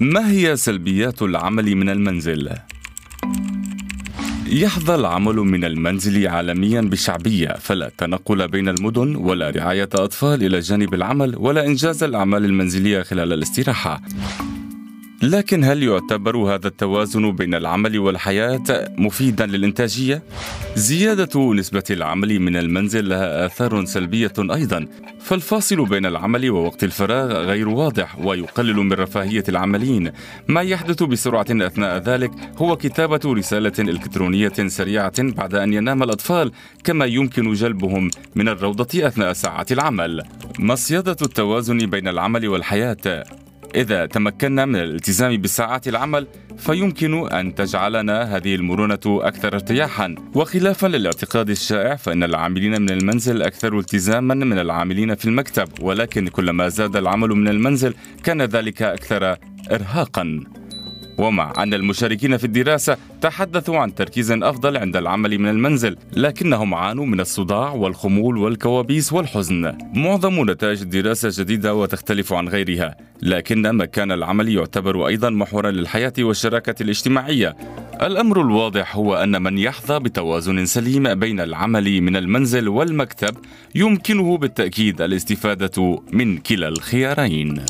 ما هي سلبيات العمل من المنزل؟ يحظى العمل من المنزل عالميا بشعبية فلا تنقل بين المدن ولا رعاية أطفال إلى جانب العمل ولا إنجاز الأعمال المنزلية خلال الاستراحة لكن هل يعتبر هذا التوازن بين العمل والحياة مفيدا للإنتاجية؟ زيادة نسبة العمل من المنزل لها آثار سلبية أيضا، فالفاصل بين العمل ووقت الفراغ غير واضح ويقلل من رفاهية العاملين، ما يحدث بسرعة أثناء ذلك هو كتابة رسالة إلكترونية سريعة بعد أن ينام الأطفال، كما يمكن جلبهم من الروضة أثناء ساعات العمل. مصيدة التوازن بين العمل والحياة إذا تمكنا من الالتزام بساعات العمل فيمكن أن تجعلنا هذه المرونة أكثر ارتياحا. وخلافا للاعتقاد الشائع فإن العاملين من المنزل أكثر التزاما من العاملين في المكتب. ولكن كلما زاد العمل من المنزل كان ذلك أكثر إرهاقا. ومع أن المشاركين في الدراسة تحدثوا عن تركيز أفضل عند العمل من المنزل لكنهم عانوا من الصداع والخمول والكوابيس والحزن. معظم نتائج الدراسة جديدة وتختلف عن غيرها لكن مكان العمل يعتبر أيضا محورا للحياة والشراكة الاجتماعية. الأمر الواضح هو أن من يحظى بتوازن سليم بين العمل من المنزل والمكتب يمكنه بالتأكيد الاستفادة من كلا الخيارين.